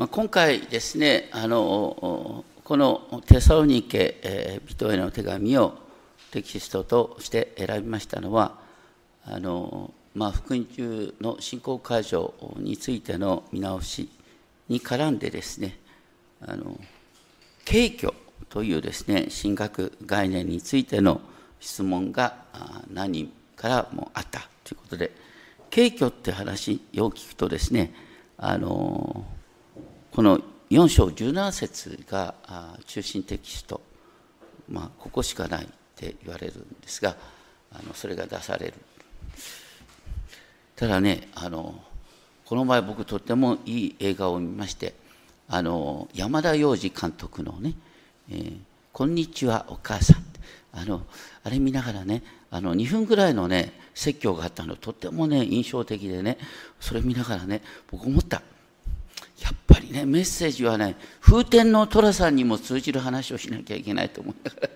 まあ、今回ですねあのこのテサロニケ、え、人への手紙をテキストとして選びましたのはあの、まあ、福音中の信仰解除についての見直しに絡んでですねあの敬虚というですね神学概念についての質問が何人からもあったということで敬虚って話を聞くとですねあのこの4章17節が中心テキスト、まあ、ここしかないって言われるんですがあのそれが出される。ただねあのこの前僕とってもいい映画を見ましてあの山田洋次監督のね、えー「こんにちはお母さん」あのあれ見ながらねあの2分ぐらいのね説教があったのとってもね印象的でねそれ見ながらね僕思った。やっぱりねメッセージはね風天の寅さんにも通じる話をしなきゃいけないと思いながら。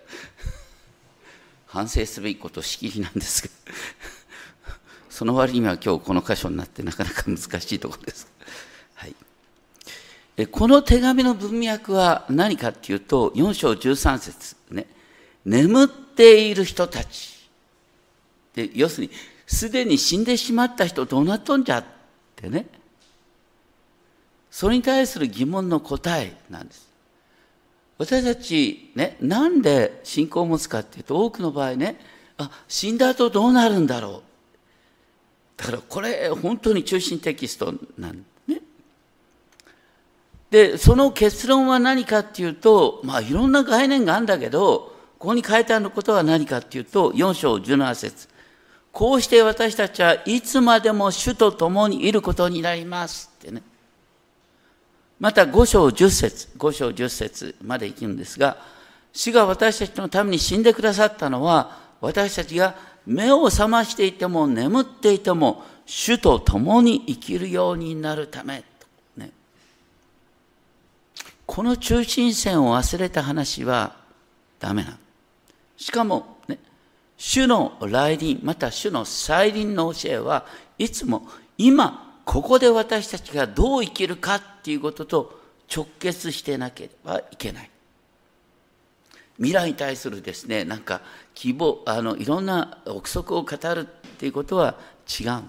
反省すべきことしきりなんですが。その割には今日この箇所になってなかなか難しいところです。はい、でこの手紙の文脈は何かっていうと4章13節ね。眠っている人たち。で要するにすでに死んでしまった人どうなっとんじゃってね。それに対する疑問の答えなんです。私たちね、なんで信仰を持つかっていうと、多くの場合ね、あ、死んだ後どうなるんだろう。だからこれ、本当に中心テキストなんね。で、その結論は何かっていうと、まあいろんな概念があるんだけど、ここに書いてあることは何かっていうと、4章17節こうして私たちはいつまでも主と共にいることになりますってね。また5章10節5章10節まで行くんですが、主が私たちのために死んでくださったのは、私たちが目を覚ましていても眠っていても、主と共に生きるようになるため。ね、この中心線を忘れた話はダメなしかも、ね、主の来臨、また主の再臨の教えはいつも今ここで私たちがどう生きるかっていうことと直結してなければいけない。未来に対するですね、なんか希望、あの、いろんな憶測を語るっていうことは違う。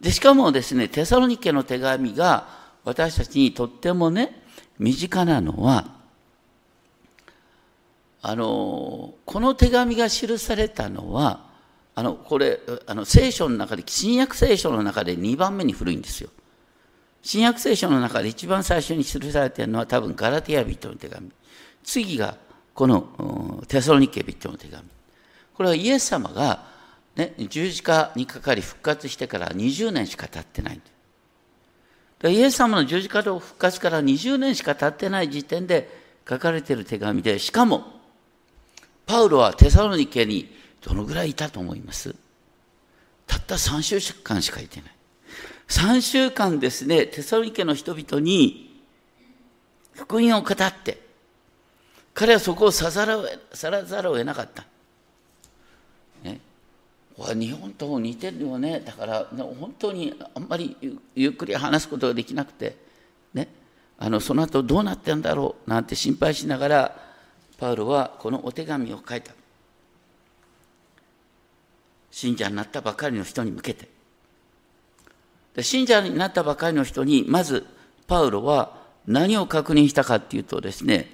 で、しかもですね、テサロニケの手紙が私たちにとってもね、身近なのは、あの、この手紙が記されたのは、あのこれあの聖書の中で新約聖書の中で2番目に古いんですよ。新約聖書の中で一番最初に記されているのは多分ガラティア人の手紙。次がこのテサロニケ人の手紙。これはイエス様が、ね、十字架にかかり復活してから20年しか経ってない。イエス様の十字架と復活から20年しか経ってない時点で書かれている手紙でしかもパウロはテサロニケにどのぐらいいたと思います？たった3週間しかいてない。3週間ですね、テサロニケの人々に福音を語って、彼はそこを去らざるを得なかった。ね、日本と似てるよね。だから、本当にあんまりゆっくり話すことができなくて、ね、あのその後どうなってんだろうなんて心配しながら、パウロはこのお手紙を書いた。信者になったばかりの人に向けて。で信者になったばかりの人に、まず、パウロは何を確認したかっていうとですね、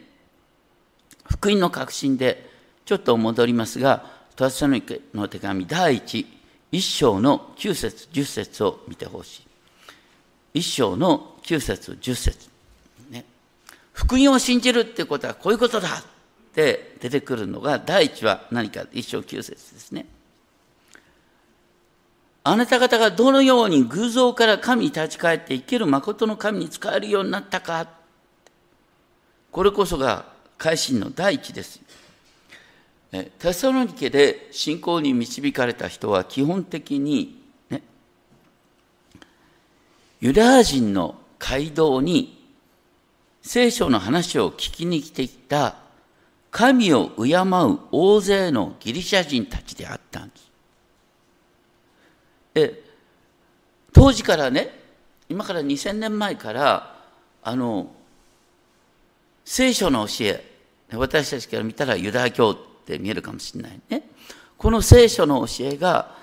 福音の確信で、ちょっと戻りますが、トサノニケの手紙第一、一章の9節10節を見てほしい。一章の9節10節ね。福音を信じるってことはこういうことだって出てくるのが、第一は何か、一章9節ですね。あなた方がどのように偶像から神に立ち返って生きる誠の神に使えるようになったか。これこそが改心の第一です。テサロニケで信仰に導かれた人は基本的に、ね、ユダヤ人の街道に聖書の話を聞きに来ていた神を敬う大勢のギリシャ人たちであったんです。え当時からね今から2000年前からあの聖書の教え私たちから見たらユダヤ教って見えるかもしれないね。この聖書の教えが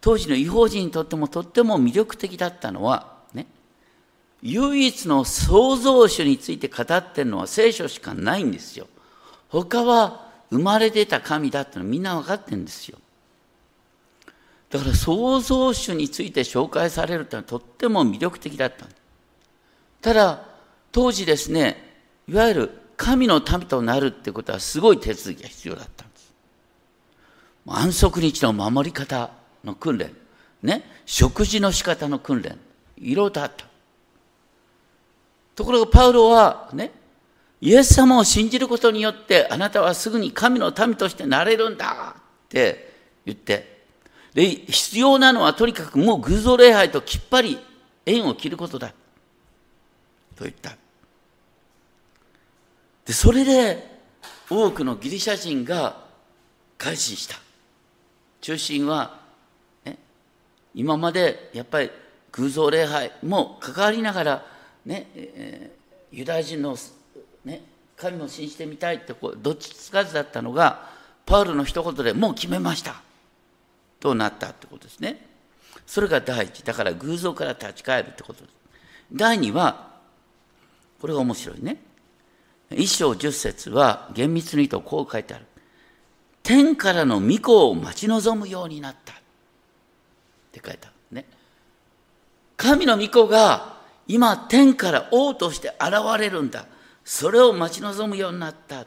当時の違法人にとってもとっても魅力的だったのはね唯一の創造主について語ってるのは聖書しかないんですよ。他は生まれ出た神だってのみんな分かってるんですよ。だから創造主について紹介されるというのはとっても魅力的だった。ただ当時ですねいわゆる神の民となるってことはすごい手続きが必要だったんです。安息日の守り方の訓練ね食事の仕方の訓練いろいろとあった。ところがパウロはねイエス様を信じることによってあなたはすぐに神の民としてなれるんだって言ってで必要なのはとにかくもう偶像礼拝ときっぱり縁を切ることだ。と言った。でそれで多くのギリシャ人が改心した。中心は、ね、今までやっぱり偶像礼拝も関わりながらね、えー、ユダヤ人のね、神も信じてみたいってこうどっちつかずだったのがパウルの一言でもう決めました。となったってことですね。それが第一だから偶像から立ち返るってことです。第二はこれが面白いね。一章十節は厳密に言うとこう書いてある。天からの御子を待ち望むようになったって書いてあるね。神の御子が今天から王として現れるんだ。それを待ち望むようになった。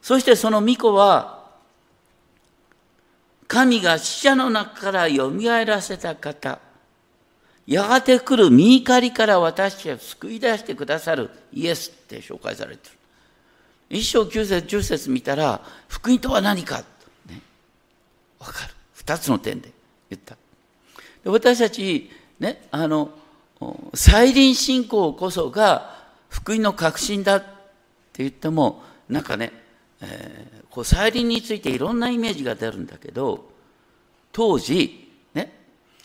そしてその御子は、神が死者の中からよみがえらせた方、やがて来る身怒りから私たちを救い出してくださるイエスって紹介されてる。一章九節十節見たら、福音とは何か、ね、わかる。二つの点で言った。で私たち、ね、あの、再臨信仰こそが福音の確信だって言ってもなんかね、えー、こう再臨についていろんなイメージが出るんだけど当時ね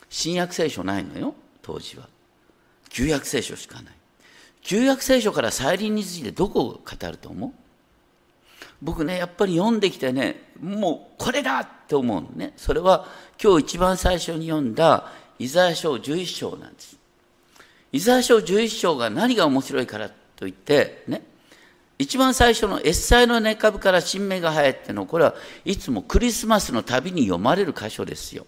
新約聖書ないのよ当時は。旧約聖書しかない。旧約聖書から再臨についてどこを語ると思う？僕ねやっぱり読んできてねもうこれだって思うのね。それは今日一番最初に読んだイザヤ書11章なんです。イザヤ書11章が何が面白いからと言って、ね、一番最初のエッサイの根株から新芽が生えての、これはいつもクリスマスの旅に読まれる箇所ですよ。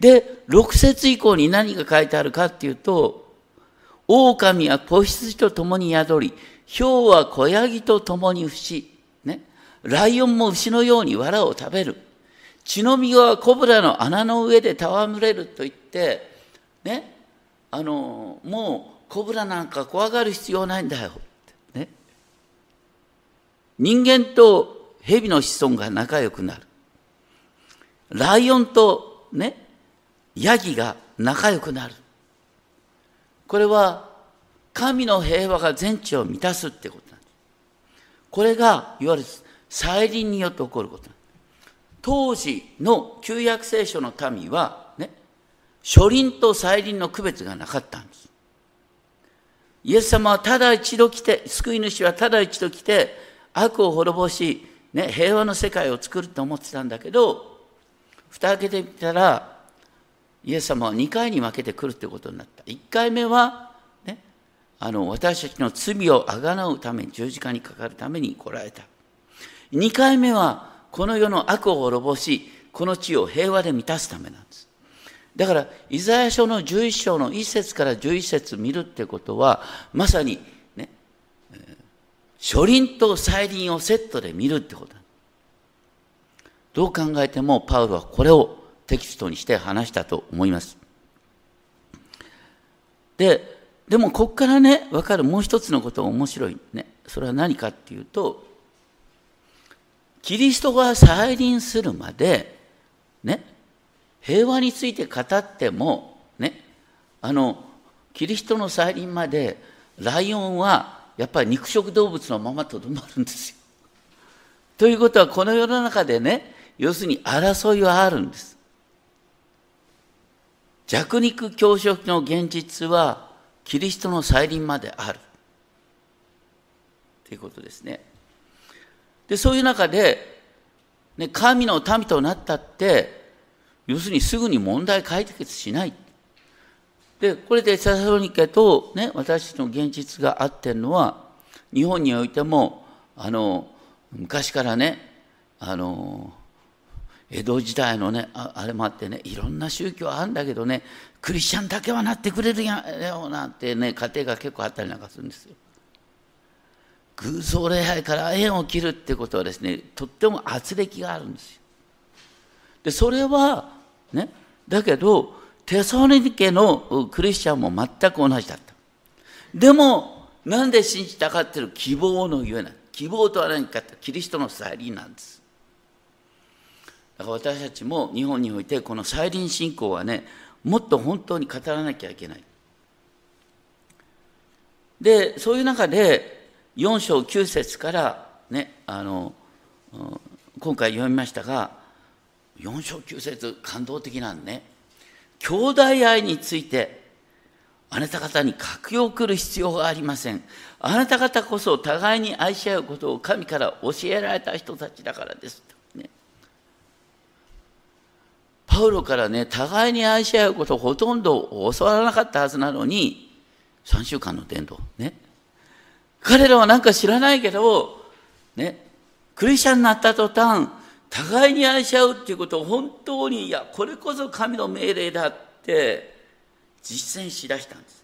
で、6節以降に何が書いてあるかっていうと、狼は子羊と共に宿り、豹は子ヤギと共に牛、ね、ライオンも牛のように藁を食べる。血の実はコブラの穴の上で戯れると言って、ね、あのもうコブラなんか怖がる必要ないんだよ、ね、人間と蛇の子孫が仲良くなる。ライオンとねヤギが仲良くなる。これは神の平和が全地を満たすってことなんです。これがいわゆる再臨によって起こること当時の旧約聖書の民はね初輪と再臨の区別がなかったんです。イエス様はただ一度来て、救い主はただ一度来て、悪を滅ぼし、ね、平和の世界を作ると思ってたんだけど、蓋開けてみたら、イエス様は2回に分けてくるってことになった。1回目は、ね、あの私たちの罪をあがなうために十字架にかかるために来られた。2回目は、この世の悪を滅ぼし、この地を平和で満たすためなんです。だから、イザヤ書の11章の1節から11節見るってことは、まさに、ね、初輪と再臨をセットで見るってことだどう考えても、パウロはこれをテキストにして話したと思います。で、でも、ここからね、わかるもう一つのことが面白いね。それは何かっていうと、キリストが再臨するまで、ね、平和について語ってもねあのキリストの再臨までライオンはやっぱり肉食動物のままとどまるんですよ。ということはこの世の中でね要するに争いはあるんです。弱肉強食の現実はキリストの再臨まであるということですねでそういう中で、ね、神の民となったって要するにすぐに問題解決しないでこれでササロニケと、ね、私たちの現実があってるのは日本においてもあの昔からねあの江戸時代のねあれもあってねいろんな宗教あるんだけどねクリスチャンだけはなってくれるやよなんてね家庭が結構あったりなんかするんですよ。偶像礼拝から縁を切るってことはですねとっても圧力があるんですよ。でそれはねだけどテソニケのクリスチャンも全く同じだった。でも、なんで信じたかっていう希望のゆえな希望とは何かってキリストの再臨なんです。だから私たちも日本においてこの再臨信仰はね、もっと本当に語らなきゃいけない。で、そういう中で4章9節からね、あの、今回読みましたが、4章9節感動的なんね。兄弟愛についてあなた方に書き送る必要がありません。あなた方こそ互いに愛し合うことを神から教えられた人たちだからです。ね、パウロからね、互いに愛し合うことをほとんど教わらなかったはずなのに、3週間の伝道。ね。彼らはなんか知らないけど、ね、クリスチャンになった途端、互いに愛し合うっていうことを本当にいやこれこそ神の命令だって実践しだしたんです。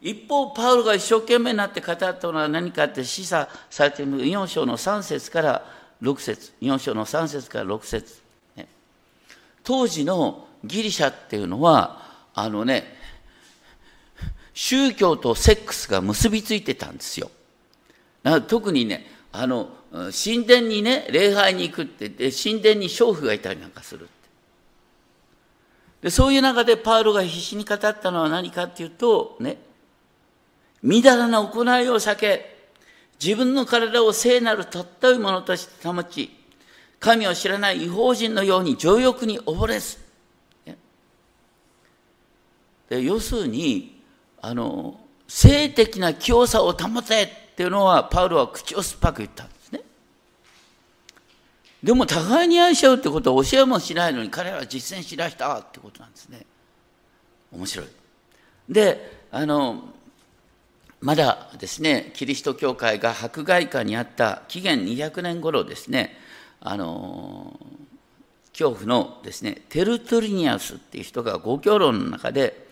一方パウロが一生懸命になって語ったのは何かって示唆されている4章の3節から6節。4章の3節から6節、ね、当時のギリシャっていうのはあのね宗教とセックスが結びついてたんですよ。特にねあの神殿にね礼拝に行くってで神殿に娼婦がいたりなんかするって。でそういう中でパウロが必死に語ったのは何かっていうとねみだらな行いを避け自分の体を聖なる尊いものとして保ち神を知らない違法人のように情欲に溺れず、ね、で要するにあの性的な清さを保てっていうのはパウロは口を酸っぱく言った。でも互いに愛し合うってことは教えもしないのに彼らは実践しだしたってことなんですね。面白い。で、あの、まだですね、キリスト教会が迫害下にあった紀元200年頃ですね、あの、恐怖のですね、テルトリニアスっていう人が五教論の中で、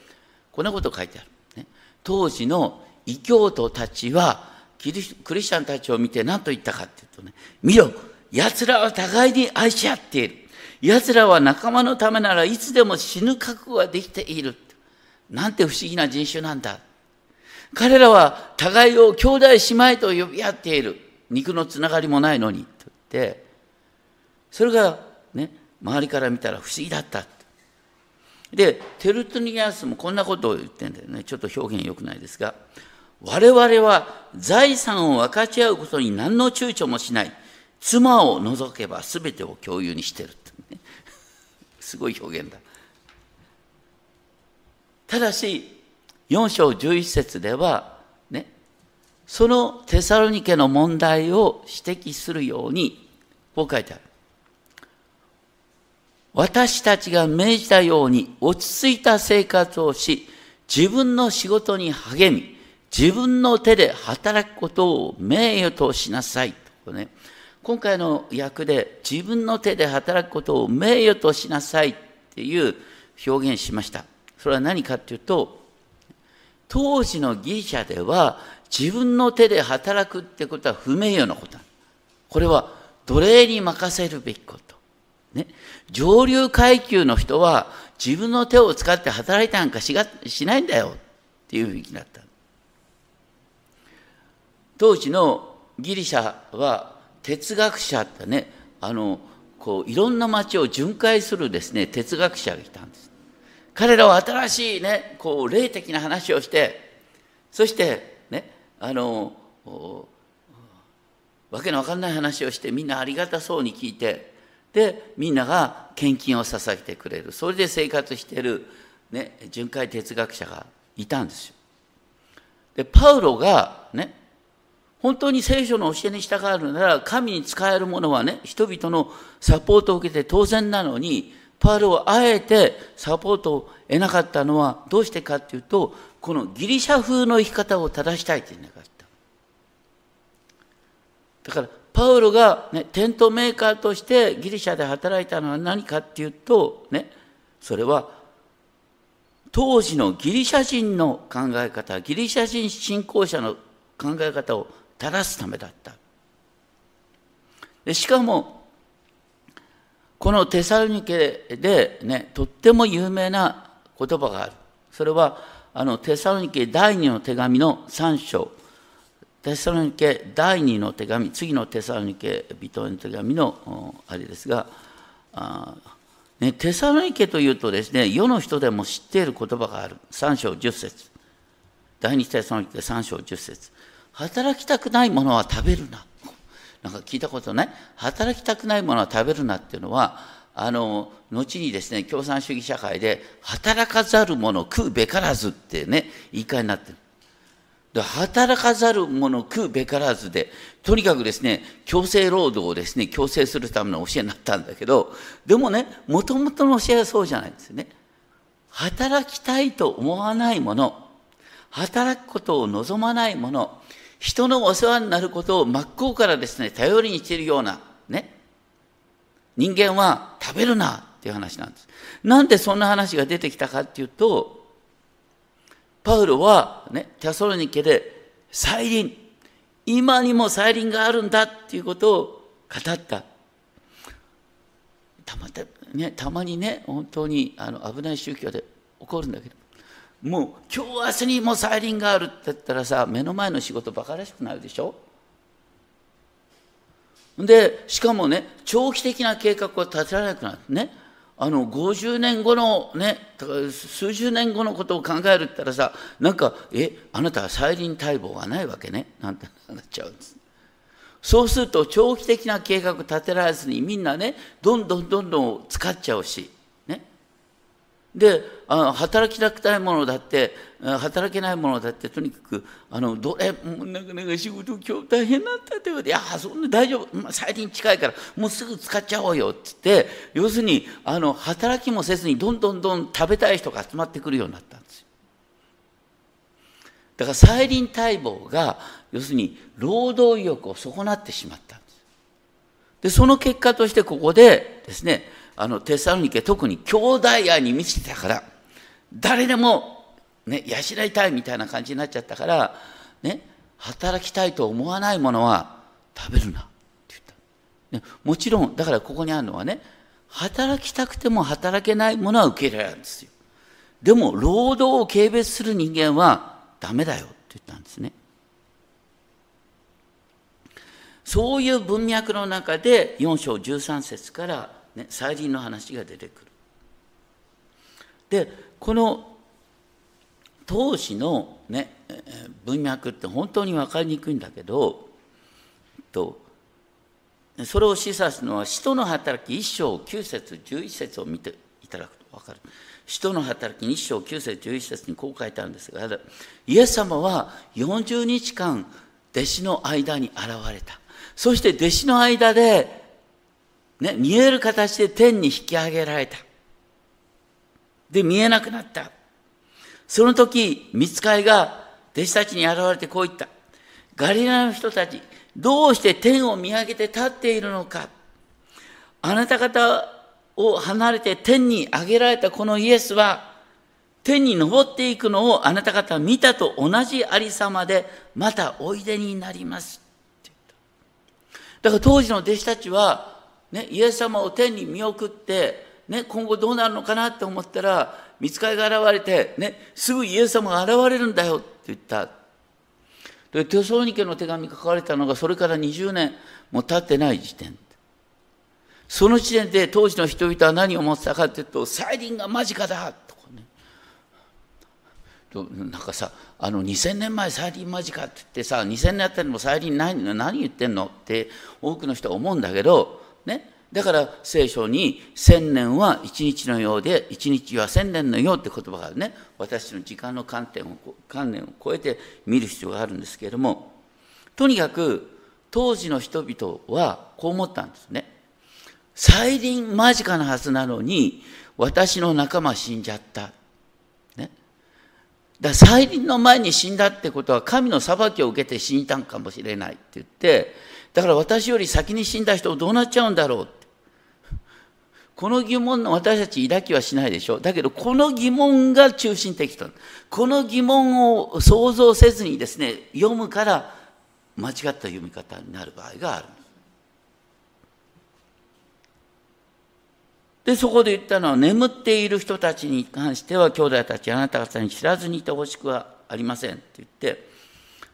こんなこと書いてある。ね、当時の異教徒たちはキリクリスチャンたちを見て何と言ったかっていうとね、見ろ奴らは互いに愛し合っている。奴らは仲間のためならいつでも死ぬ覚悟ができている。なんて不思議な人種なんだ。彼らは互いを兄弟姉妹と呼び合っている。肉のつながりもないのに。と言って、それがね、周りから見たら不思議だった。で、テルトニアスもこんなことを言ってんだよね。ちょっと表現良くないですが、我々は財産を分かち合うことに何の躊躇もしない。妻を除けば全てを共有にしてるて、ね、すごい表現だ。ただし、4章11節では、ね、そのテサロニケの問題を指摘するように、こう書いてある。私たちが命じたように落ち着いた生活をし、自分の仕事に励み、自分の手で働くことを名誉としなさい。とね、今回の訳で自分の手で働くことを名誉としなさいっていう表現しました。それは何かっていうと、当時のギリシャでは自分の手で働くってことは不名誉なことこれは奴隷に任せるべきこと。ね、上流階級の人は自分の手を使って働いたなんかしがしないんだよっていう雰囲気だった。当時のギリシャは哲学者ってねあのこういろんな町を巡回するですね哲学者がいたんです彼らは新しいねこう霊的な話をしてそしてねあのわけのわかんない話をしてみんなありがたそうに聞いてでみんなが献金を捧げてくれるそれで生活しているね、巡回哲学者がいたんですよ。で、パウロがね、本当に聖書の教えに従うなら、神に使えるものはね、人々のサポートを受けて当然なのに、パウロはあえてサポートを得なかったのはどうしてかっていうと、このギリシャ風の生き方を正したいって言いなかった。だから、パウロが、ね、テントメーカーとしてギリシャで働いたのは何かっていうと、ね、それは当時のギリシャ人の考え方、ギリシャ人信仰者の考え方を正すためだった。でしかも、このテサロニケでね、とっても有名な言葉がある。それは、あの、テサロニケ第二の手紙の3章。テサロニケ第二の手紙、次のテサロニケ人への手紙のあれですが、あね、テサロニケというとですね、世の人でも知っている言葉がある。3章10節第二テサロニケ3章10節働きたくないものは食べるな。なんか聞いたことね。働きたくないものは食べるなっていうのは、あの、後にですね、共産主義社会で、働かざる者食うべからずってね、言い換えになってる。で働かざる者食うべからずで、とにかくですね、強制労働をですね、強制するための教えになったんだけど、でもね、もともとの教えはそうじゃないんですよね。働きたいと思わないもの、働くことを望まないもの、人のお世話になることを真っ向からですね、頼りにしているような、ね、人間は食べるなっていう話なんです。なんでそんな話が出てきたかっていうと、パウロはね、テャソロニケで再臨、今にも再臨があるんだっていうことを語った。たまたね、たまにね、本当にあの危ない宗教で起こるんだけど、もう今日明日にもう再臨があるって言ったらさ、目の前の仕事バカらしくなるでしょ？で、しかもね、長期的な計画を立てられなくなる。ね？あの50年後のね数十年後のことを考えるったらさなんかえあなたは再臨待望がないわけね？なんてなっちゃうんです。そうすると長期的な計画立てられずにみんなねどんどんどんどん使っちゃうし。であ働きたくないものだって働けないものだってとにかくあのどれもうなかなか仕事今日大変なんだって言われて「いやそんな大丈夫、まあ、最近近いからもうすぐ使っちゃおうよ」っつって要するにあの働きもせずにどんどんどん食べたい人が集まってくるようになったんですよ。だから再臨待望が要するに労働意欲を損なってしまったんです。でその結果としてここでですねあのテサロニケ特に兄弟愛に満ちてたから誰でもね養いたいみたいな感じになっちゃったからね働きたいと思わないものは食べるなって言った、ね、もちろんだからここにあるのはね働きたくても働けないものは受け入れられるんですよ。でも労働を軽蔑する人間はダメだよって言ったんですね。そういう文脈の中で4章13節からね、再臨の話が出てくる。でこの当時の、ね、文脈って本当に分かりにくいんだけどとそれを示唆するのは使徒の働き1章9節11節を見ていただくと分かる。使徒の働き1章9節11節にこう書いてあるんですがイエス様は40日間弟子の間に現れたそして弟子の間でね、見える形で天に引き上げられた。で、見えなくなった。その時、見つかりが弟子たちに現れてこう言った。ガリラの人たち、どうして天を見上げて立っているのか。あなた方を離れて天に上げられたこのイエスは、天に昇っていくのをあなた方見たと同じありさまで、またおいでになります。だから当時の弟子たちは、ね、イエス様を天に見送って、ね、今後どうなるのかなって思ったら、見つかりが現れて、ね、すぐイエス様が現れるんだよって言った。で、テソロニケの手紙書かれたのが、それから20年も経ってない時点。その時点で当時の人々は何を思ってたかっていうと、再臨が間近だとかね。なんかさ、あの2000年前再臨間近って言ってさ、2000年あたりも再臨ないの何言ってんのって多くの人は思うんだけど、ね、だから聖書に千年は一日のようで一日は千年のようって言葉がね。私の時間の観点を観念を超えて見る必要があるんですけれどもとにかく当時の人々はこう思ったんですね。再臨間近なはずなのに私の仲間死んじゃった。ね。だ再臨の前に死んだってことは神の裁きを受けて死んだんかもしれないって言ってだから私より先に死んだ人どうなっちゃうんだろうこの疑問の私たち抱きはしないでしょう。だけど、この疑問が中心的と。この疑問を想像せずにですね、読むから間違った読み方になる場合がある。で、そこで言ったのは、眠っている人たちに関しては、兄弟たちあなた方に知らずにいてほしくはありませんって言って、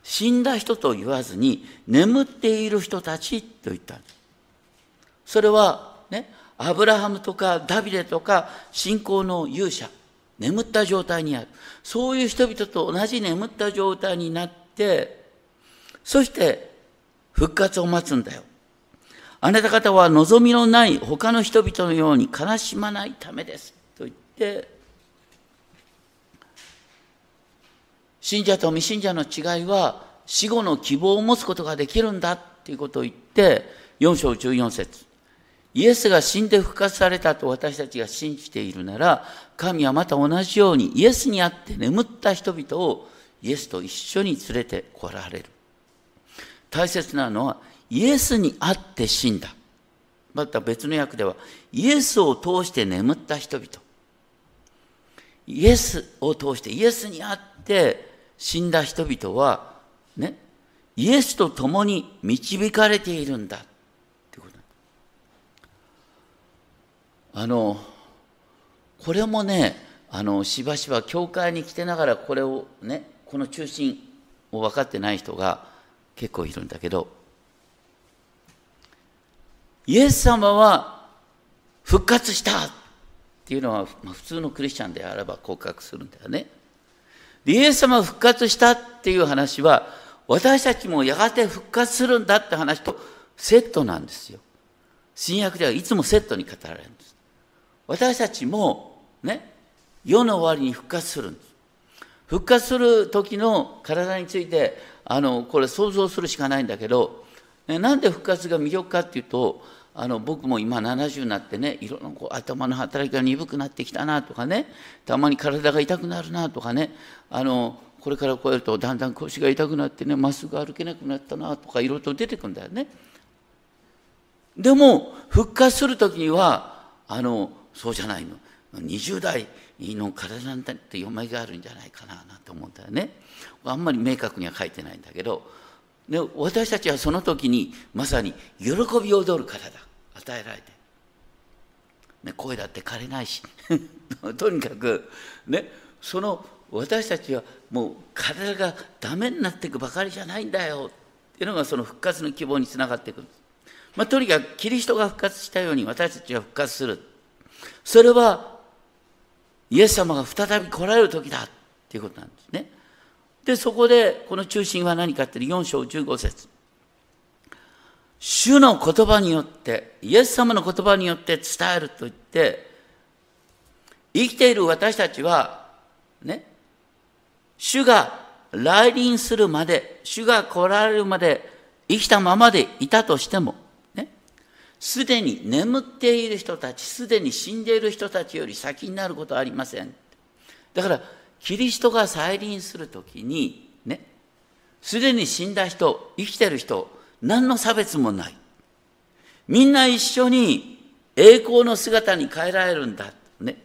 死んだ人と言わずに、眠っている人たちと言ったんです。それは、ね、アブラハムとかダビデとか信仰の勇者、眠った状態にある。そういう人々と同じ眠った状態になって、そして復活を待つんだよ。あなた方は望みのない他の人々のように悲しまないためです。と言って、信者と未信者の違いは死後の希望を持つことができるんだっていうことを言って、4章14節イエスが死んで復活されたと私たちが信じているなら、神はまた同じようにイエスにあって眠った人々をイエスと一緒に連れて来られる。大切なのは、イエスにあって死んだ。また別の訳では、イエスを通して眠った人々。イエスを通して、イエスにあって死んだ人々は、ね、イエスと共に導かれているんだってこと。あのこれもねあのしばしば教会に来てながらこれをねこの中心を分かってない人が結構いるんだけどイエス様は復活したっていうのは、まあ、普通のクリスチャンであれば告白するんだよね。イエス様復活したっていう話は私たちもやがて復活するんだって話とセットなんですよ。新約ではいつもセットに語られるんです。私たちもね、世の終わりに復活するんです。復活する時の体について、あの、これ想像するしかないんだけど、ね、なんで復活が魅力かっていうと、あの僕も今70になってねいろんなこう頭の働きが鈍くなってきたなとかねたまに体が痛くなるなとかねあのこれからこうやるとだんだん腰が痛くなってねまっすぐ歩けなくなったなとかいろいろと出てくるんだよね。でも復活する時にはあのそうじゃないの。20代の体なんて読みがあるんじゃないかななんて思うんだよね。あんまり明確には書いてないんだけど。で私たちはその時にまさに喜び踊る体。与えられて、ね、声だって枯れないし。とにかくねその私たちはもう体がダメになっていくばかりじゃないんだよ。っていうのがその復活の希望につながっていく。まあ、とにかくキリストが復活したように私たちは復活する。それはイエス様が再び来られる時だ。っていうことなんですね。で、そこでこの中心は何かっていう4章15節。主の言葉によって、イエス様の言葉によって伝えると言って、生きている私たちは、ね、主が来臨するまで、主が来られるまで生きたままでいたとしても、ねすでに眠っている人たち、すでに死んでいる人たちより先になることはありません。だから、キリストが再臨するときに、ね、すでに死んだ人、生きてる人、何の差別もない。みんな一緒に栄光の姿に変えられるんだ。ね。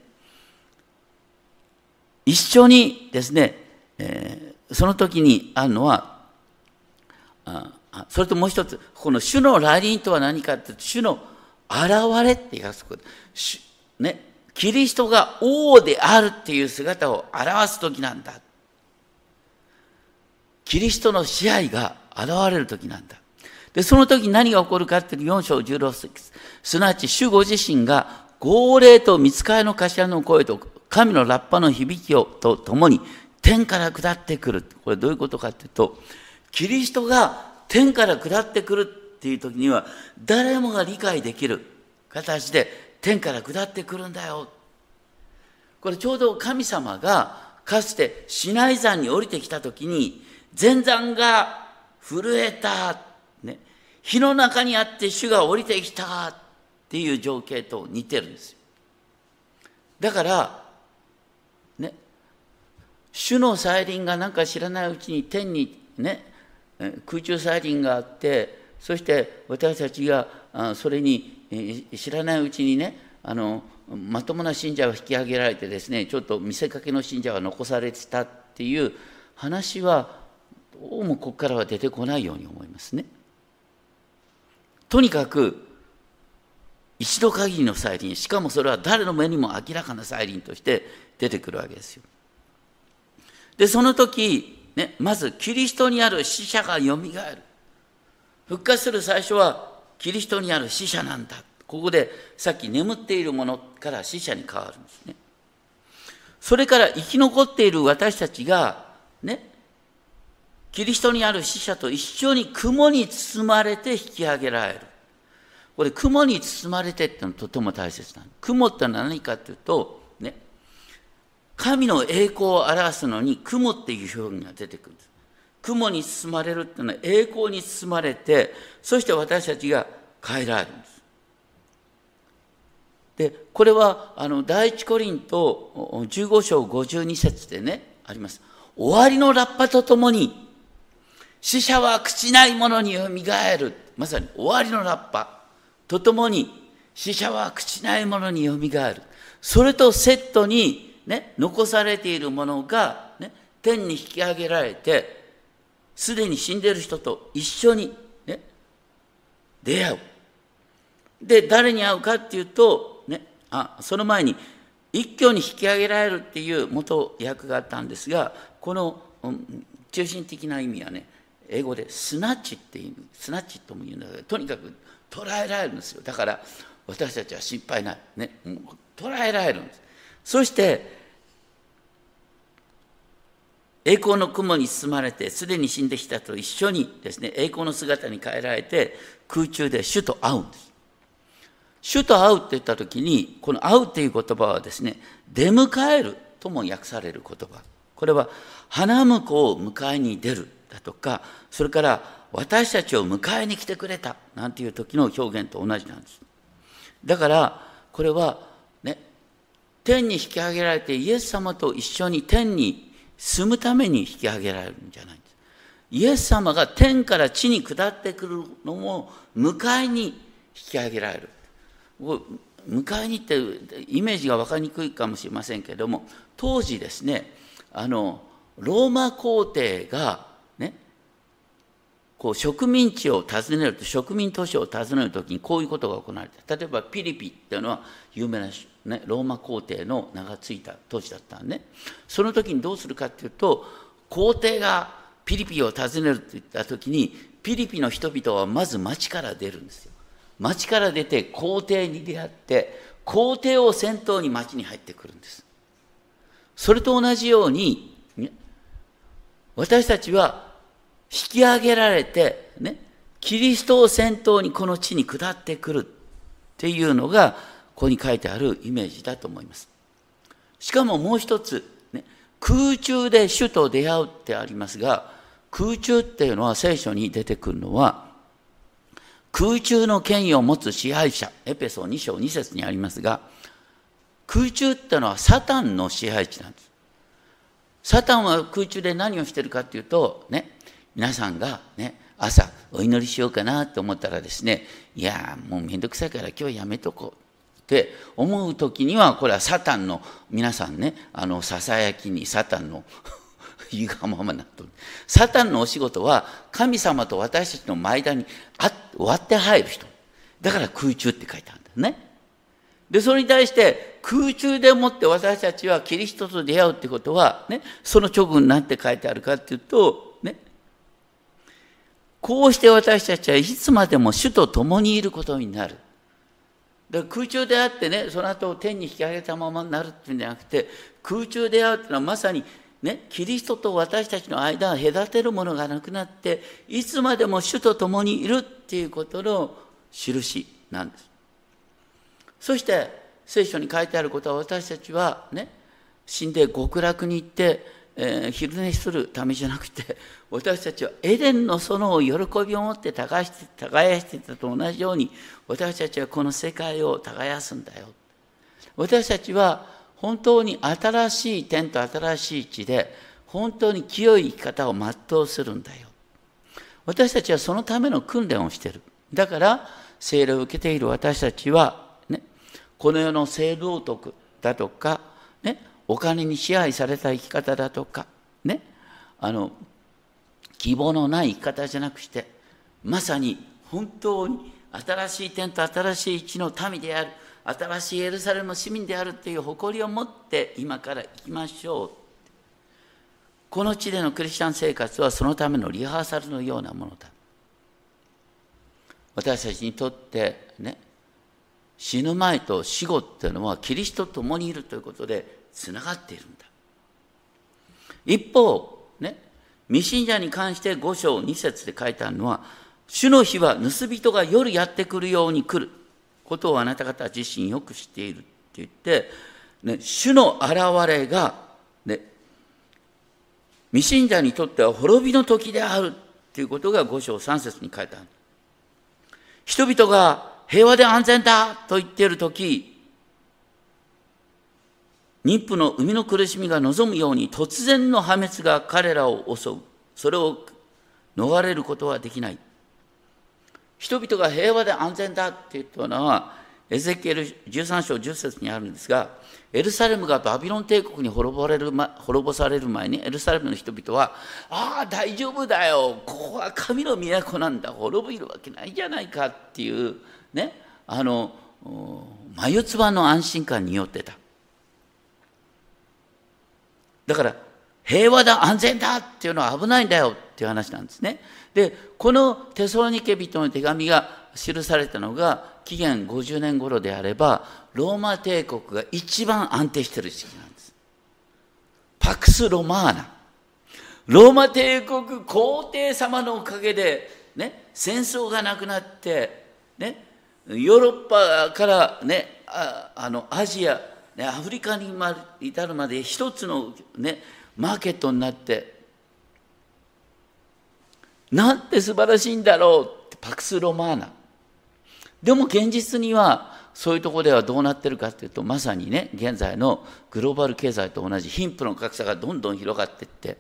一緒にですね、えー、その時にあるのは、あそれともう一つ、この主の来臨とは何かっていうと、主の現れって言わす。ね、キリストが王であるっていう姿を表す時なんだ。キリストの支配が現れる時なんだ。で、その時何が起こるかっていう4章16節すなわち主ご自身が号令と見つかりの頭の声と神のラッパの響きをとともに天から下ってくる。これどういうことかっていうと、キリストが天から下ってくるっていう時には誰もが理解できる形で天から下ってくるんだよ。これちょうど神様がかつてシナイ山に降りてきた時に前山が震えた、火の中にあって主が降りてきたっていう情景と似てるんですよ。だからね主の再臨がなんか知らないうちに天にね空中再臨があってそして私たちがそれに知らないうちにねあのまともな信者は引き上げられてですねちょっと見せかけの信者は残されてたっていう話はどうもここからは出てこないように思いますね。とにかく一度限りの再臨しかもそれは誰の目にも明らかな再臨として出てくるわけですよ。でその時、ね、まずキリストにある死者がよみがえる復活する最初はキリストにある死者なんだここでさっき眠っているものから死者に変わるんですね。それから生き残っている私たちが、ね、キリストにある死者と一緒に雲に包まれて引き上げられる。これ、雲に包まれてってのはとても大切なの。雲って何かっていうと、ね、神の栄光を表すのに雲っていう表現が出てくるんです。雲に包まれるっていうのは栄光に包まれて、そして私たちが変えられるんです。でこれはあの第一コリント15章52節でねあります終わりのラッパとともに死者は朽ちないものによみがえる。まさに終わりのラッパ。とともに死者は朽ちないものによみがえる。それとセットに、ね、残されているものが、ね、天に引き上げられてすでに死んでいる人と一緒に、ね、出会う。で誰に会うかっていうとねあその前に一挙に引き上げられるっていう元訳があったんですがこの、うん、中心的な意味はね英語でスナッチっていうスナッチとも言うんだけどとにかく捉えられるんですよ。だから私たちは心配ない。ね。捉えられるんです。そして栄光の雲に包まれてすでに死んできたと一緒にですね栄光の姿に変えられて空中で主と会うんです。主と会うって言った時にこの会うっていう言葉はですね出迎えるとも訳される言葉。これは花婿を迎えに出るだとかそれから私たちを迎えに来てくれたなんていう時の表現と同じなんです。だからこれはね天に引き上げられてイエス様と一緒に天に住むために引き上げられるんじゃないんです。イエス様が天から地に下ってくるのを迎えに引き上げられる。迎えにってイメージが分かりにくいかもしれませんけれども当時ですねあのローマ皇帝がこう植民地を訪ねると植民都市を訪ねる時にこういうことが行われた例えばピリピっていうのは有名な、ね、ローマ皇帝の名が付いた都市だったんで、ね、その時にどうするかっていうと皇帝がピリピを訪ねるといった時にピリピの人々はまず町から出るんですよ。町から出て皇帝に出会って皇帝を先頭に町に入ってくるんですそれと同じように、ね、私たちは引き上げられて、ね、キリストを先頭にこの地に下ってくるっていうのがここに書いてあるイメージだと思いますしかももう一つ、ね、空中で主と出会うってありますが空中っていうのは聖書に出てくるのは空中の権威を持つ支配者、エペソ2章2節にありますが、空中ってのはサタンの支配地なんです。サタンは空中で何をしてるかっていうと、ね、皆さんがね、朝お祈りしようかなと思ったらですね、いやもうめんどくさいから今日やめとこうって思う時には、これはサタンの皆さんね、あの、ささやきにサタンの 言うがままなと。サタンのお仕事は神様と私たちの間にあ割って入る人。だから空中って書いてあるんだよね。で、それに対して空中でもって私たちはキリストと出会うってことは、ね、その直後に何て書いてあるかっていうと、こうして私たちはいつまでも主と共にいることになる。だから空中であってね、その後天に引き上げたままになるっていうんじゃなくて、空中で会うっていうのはまさにね、キリストと私たちの間を隔てるものがなくなっていつまでも主と共にいるっていうことの印なんです。そして聖書に書いてあることは私たちはね死んで極楽に行って、えー、昼寝するためじゃなくて 私たちはエデンの園を喜びを持って耕して耕していたと同じように私たちはこの世界を耕すんだよ。私たちは本当に新しい天と新しい地で本当に清い生き方を全うするんだよ。私たちはそのための訓練をしている。だから聖霊を受けている私たちはこの世の性道徳だとか、ね、お金に支配された生き方だとか、ね、あの希望のない生き方じゃなくしてまさに本当に新しい天と新しい地の民である新しいエルサレムの市民であるという誇りを持って今から行きましょう。この地でのクリスチャン生活はそのためのリハーサルのようなものだ。私たちにとってね死ぬ前と死後っていうのはキリストと共にいるということでつながっているんだ。一方ね未信者に関して5章2節で書いてあるのは主の日は盗人が夜やってくるように来る。ことをあなた方自身よく知っているって言って、ね、主の現れが、ね、未信者にとっては滅びの時であるっていうことが5章3節に書いてある。人々が平和で安全だと言っている時妊婦の生みの苦しみが望むように突然の破滅が彼らを襲う。それを逃れることはできない。人々が平和で安全だって言ったのはエゼキエル13章10節にあるんですがエルサレムがバビロン帝国に滅ぼれるま滅ぼされる前にエルサレムの人々は「ああ大丈夫だよ。ここは神の都なんだ。滅びるわけないじゃないか」っていうねあの眉唾の安心感によってた。だから平和だ安全だっていうのは危ないんだよっていう話なんですね。でこのテソロニケ人の手紙が記されたのが紀元50年頃であればローマ帝国が一番安定してる時期なんです。パクス・ロマーナ。ローマ帝国皇帝様のおかげでね戦争がなくなってねヨーロッパからねああのアジア、ね、アフリカに至るまで一つのねマーケットになってなんて素晴らしいんだろうってパクス・ロマーナ。でも現実にはそういうところではどうなってるかっていうとまさにね現在のグローバル経済と同じ貧富の格差がどんどん広がっていって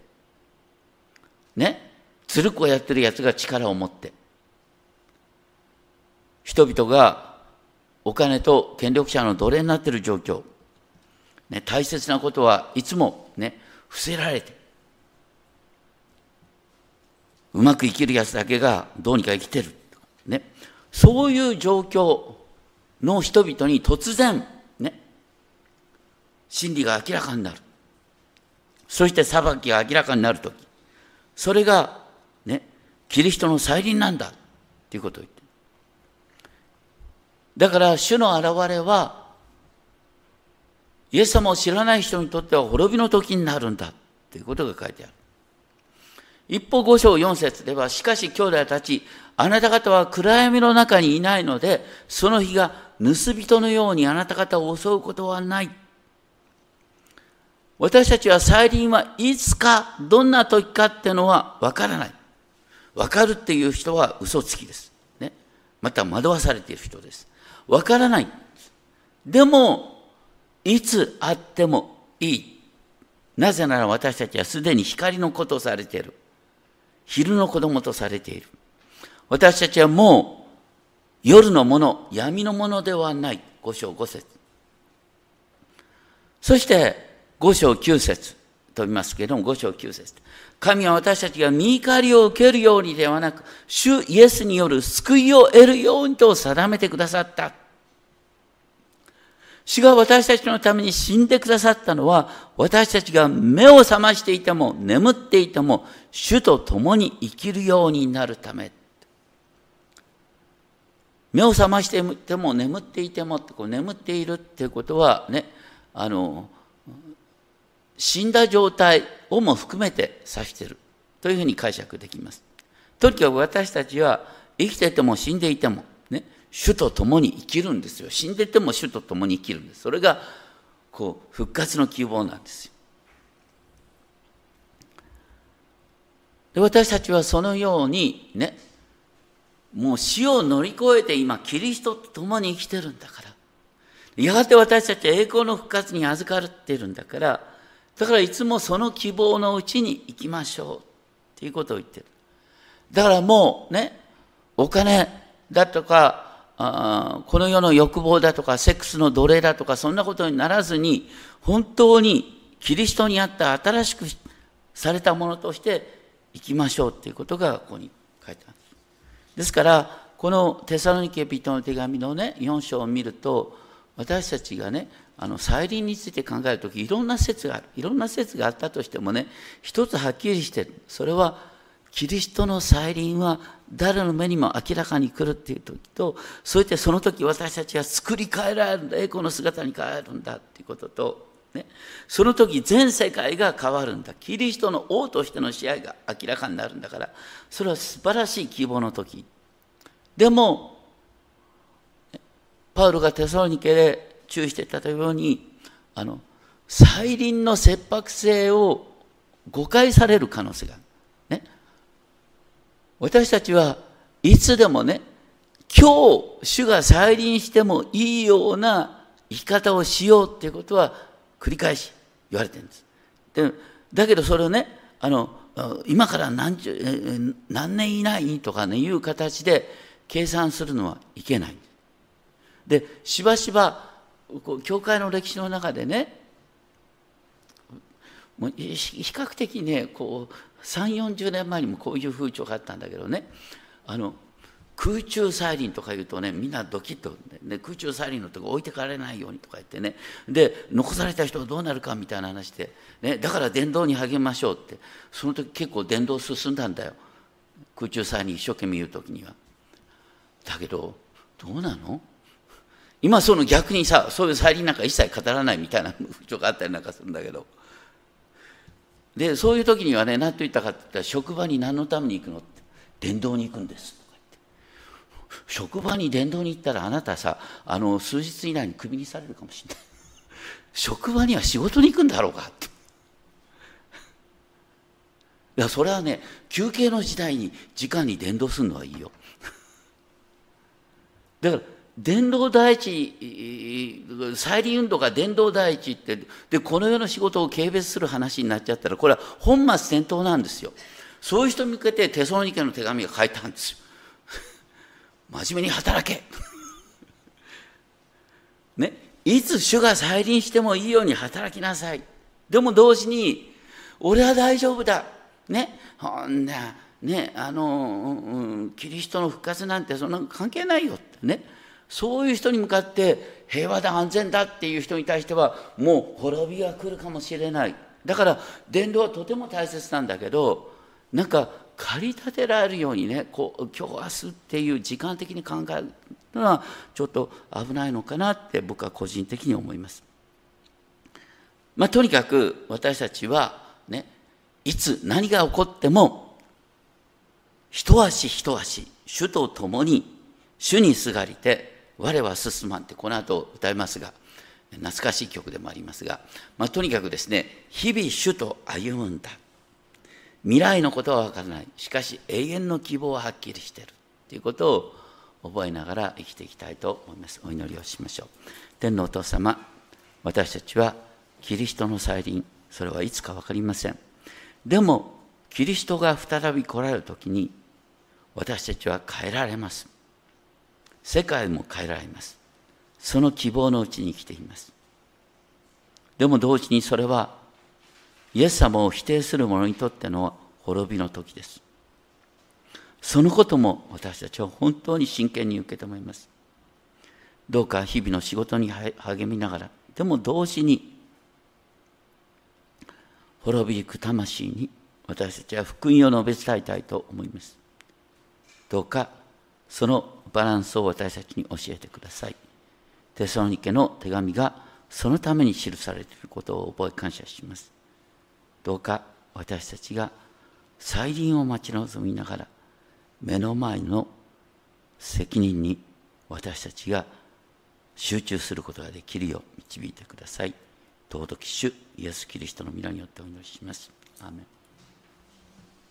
ねつるくをやってるやつが力を持って人々がお金と権力者の奴隷になってる状況、ね、大切なことはいつもね伏せられてうまく生きるやつだけがどうにか生きてる、ね、そういう状況の人々に突然ね真理が明らかになる。そして裁きが明らかになるときそれがねキリストの再臨なんだということを言って。だから主の現れはイエス様を知らない人にとっては滅びの時になるんだということが書いてある。一方五章四節では、しかし兄弟たち、あなた方は暗闇の中にいないので、その日が盗人のようにあなた方を襲うことはない。私たちは再臨はいつか、どんな時かっていうのはわからない。わかるっていう人は嘘つきです。ね。また惑わされている人です。わからない。でも、いつあってもいい。なぜなら私たちはすでに光の子とされている。昼の子供とされている。私たちはもう夜のもの、闇のものではない。五章五節。そして五章九節と言いますけれども、五章九節。神は私たちが見怒りを受けるようにではなく、主イエスによる救いを得るようにと定めてくださった。主が私たちのために死んでくださったのは、私たちが目を覚ましていても、眠っていても、主と共に生きるようになるため。目を覚ましていても、眠っていても、こう眠っているっていうことはね、あの、死んだ状態をも含めて指しているというふうに解釈できます。とにかく私たちは生きていても死んでいても、ね、主と共に生きるんですよ。死んでても主と共に生きるんです。それが、こう、復活の希望なんですよ。で私たちはそのようにね、もう死を乗り越えて今、キリストと共に生きてるんだから。やがて私たちは栄光の復活に預かっているんだから、だからいつもその希望のうちに行きましょうっていうことを言ってる。だからもうね、お金だとか、あこの世の欲望だとか、セックスの奴隷だとか、そんなことにならずに、本当にキリストにあった新しくされたものとして行きましょうっていうことがここに書いてある。ですから、このテサロニケ人の手紙のね、4章を見ると、私たちがね、あの再臨について考えるとき、いろんな説がある。いろんな説があったとしてもね、一つはっきりしてる。それは、キリストの再臨は誰の目にも明らかに来るっていう時と、そうやってその時私たちは作り変えられるんだ、栄光の姿に変えるんだっていうことと、ね、その時全世界が変わるんだ。キリストの王としての試合が明らかになるんだから、それは素晴らしい希望の時。でも、パウロがテサロニケで注意していたように、あの、再臨の切迫性を誤解される可能性がある。私たちはいつでもね、今日主が再臨してもいいような生き方をしようっていうことは繰り返し言われてるんです。でだけどそれをねあの今から何十何年以内にとかねいう形で計算するのはいけない。でしばしば教会の歴史の中でねもう比較的ねこう3 4 0年前にもこういう風潮があったんだけどね。あの空中再臨とか言うとねみんなドキッと、ね、空中再臨のとこ置いてかれないようにとか言ってね。で残された人はどうなるかみたいな話で、ね、だから伝道に励ましょうって。その時結構伝道進んだんだよ。空中再臨一生懸命言う時には。だけどどうなの？今その逆にさそういう再臨なんか一切語らないみたいな風潮があったりなんかするんだけど。でそういう時にはね何と言ったかって言ったら職場に何のために行くのって伝道に行くんです。とか言って職場に伝道に行ったらあなたさあの数日以内にクビにされるかもしれない。職場には仕事に行くんだろうかって。いやそれはね休憩の時代に時間に伝道するのはいいよ。だから伝道第一再臨運動が伝道第一ってでこの世の仕事を軽蔑する話になっちゃったらこれは本末転倒なんですよ。そういう人に向けてテソロニケの手紙が書いたんですよ。真面目に働け。ねいつ主が再臨してもいいように働きなさい。でも同時に俺は大丈夫だ。ねほんなねあの、うん、キリストの復活なんてそんな関係ないよって。ねそういう人に向かって平和だ安全だっていう人に対してはもう滅びが来るかもしれないだから伝道はとても大切なんだけどなんか駆り立てられるようにねこう今日明日っていう時間的に考えるのはちょっと危ないのかなって僕は個人的に思います。まあ、とにかく私たちはねいつ何が起こっても一足一足主と共に主にすがりて我は進まんってこの後歌いますが懐かしい曲でもありますが、まあ、とにかくですね日々主と歩むんだ。未来のことは分からない。しかし永遠の希望ははっきりしているということを覚えながら生きていきたいと思います。お祈りをしましょう。天のお父様私たちはキリストの再臨。それはいつか分かりません。でもキリストが再び来られる時に私たちは変えられます。世界も変えられますその希望のうちに生きていますでも同時にそれはイエス様を否定する者にとっての滅びの時です。そのことも私たちは本当に真剣に受け止めます。どうか日々の仕事に励みながら、でも同時に滅びゆく魂に私たちは福音を述べ伝えたいと思います。どうかそのバランスを私たちに教えてください。テソロニケの手紙がそのために記されていることを覚え感謝します。どうか私たちが再臨を待ち望みながら目の前の責任に私たちが集中することができるよう導いてください。尊き主イエス・キリストの皆によってお祈りします。アーメン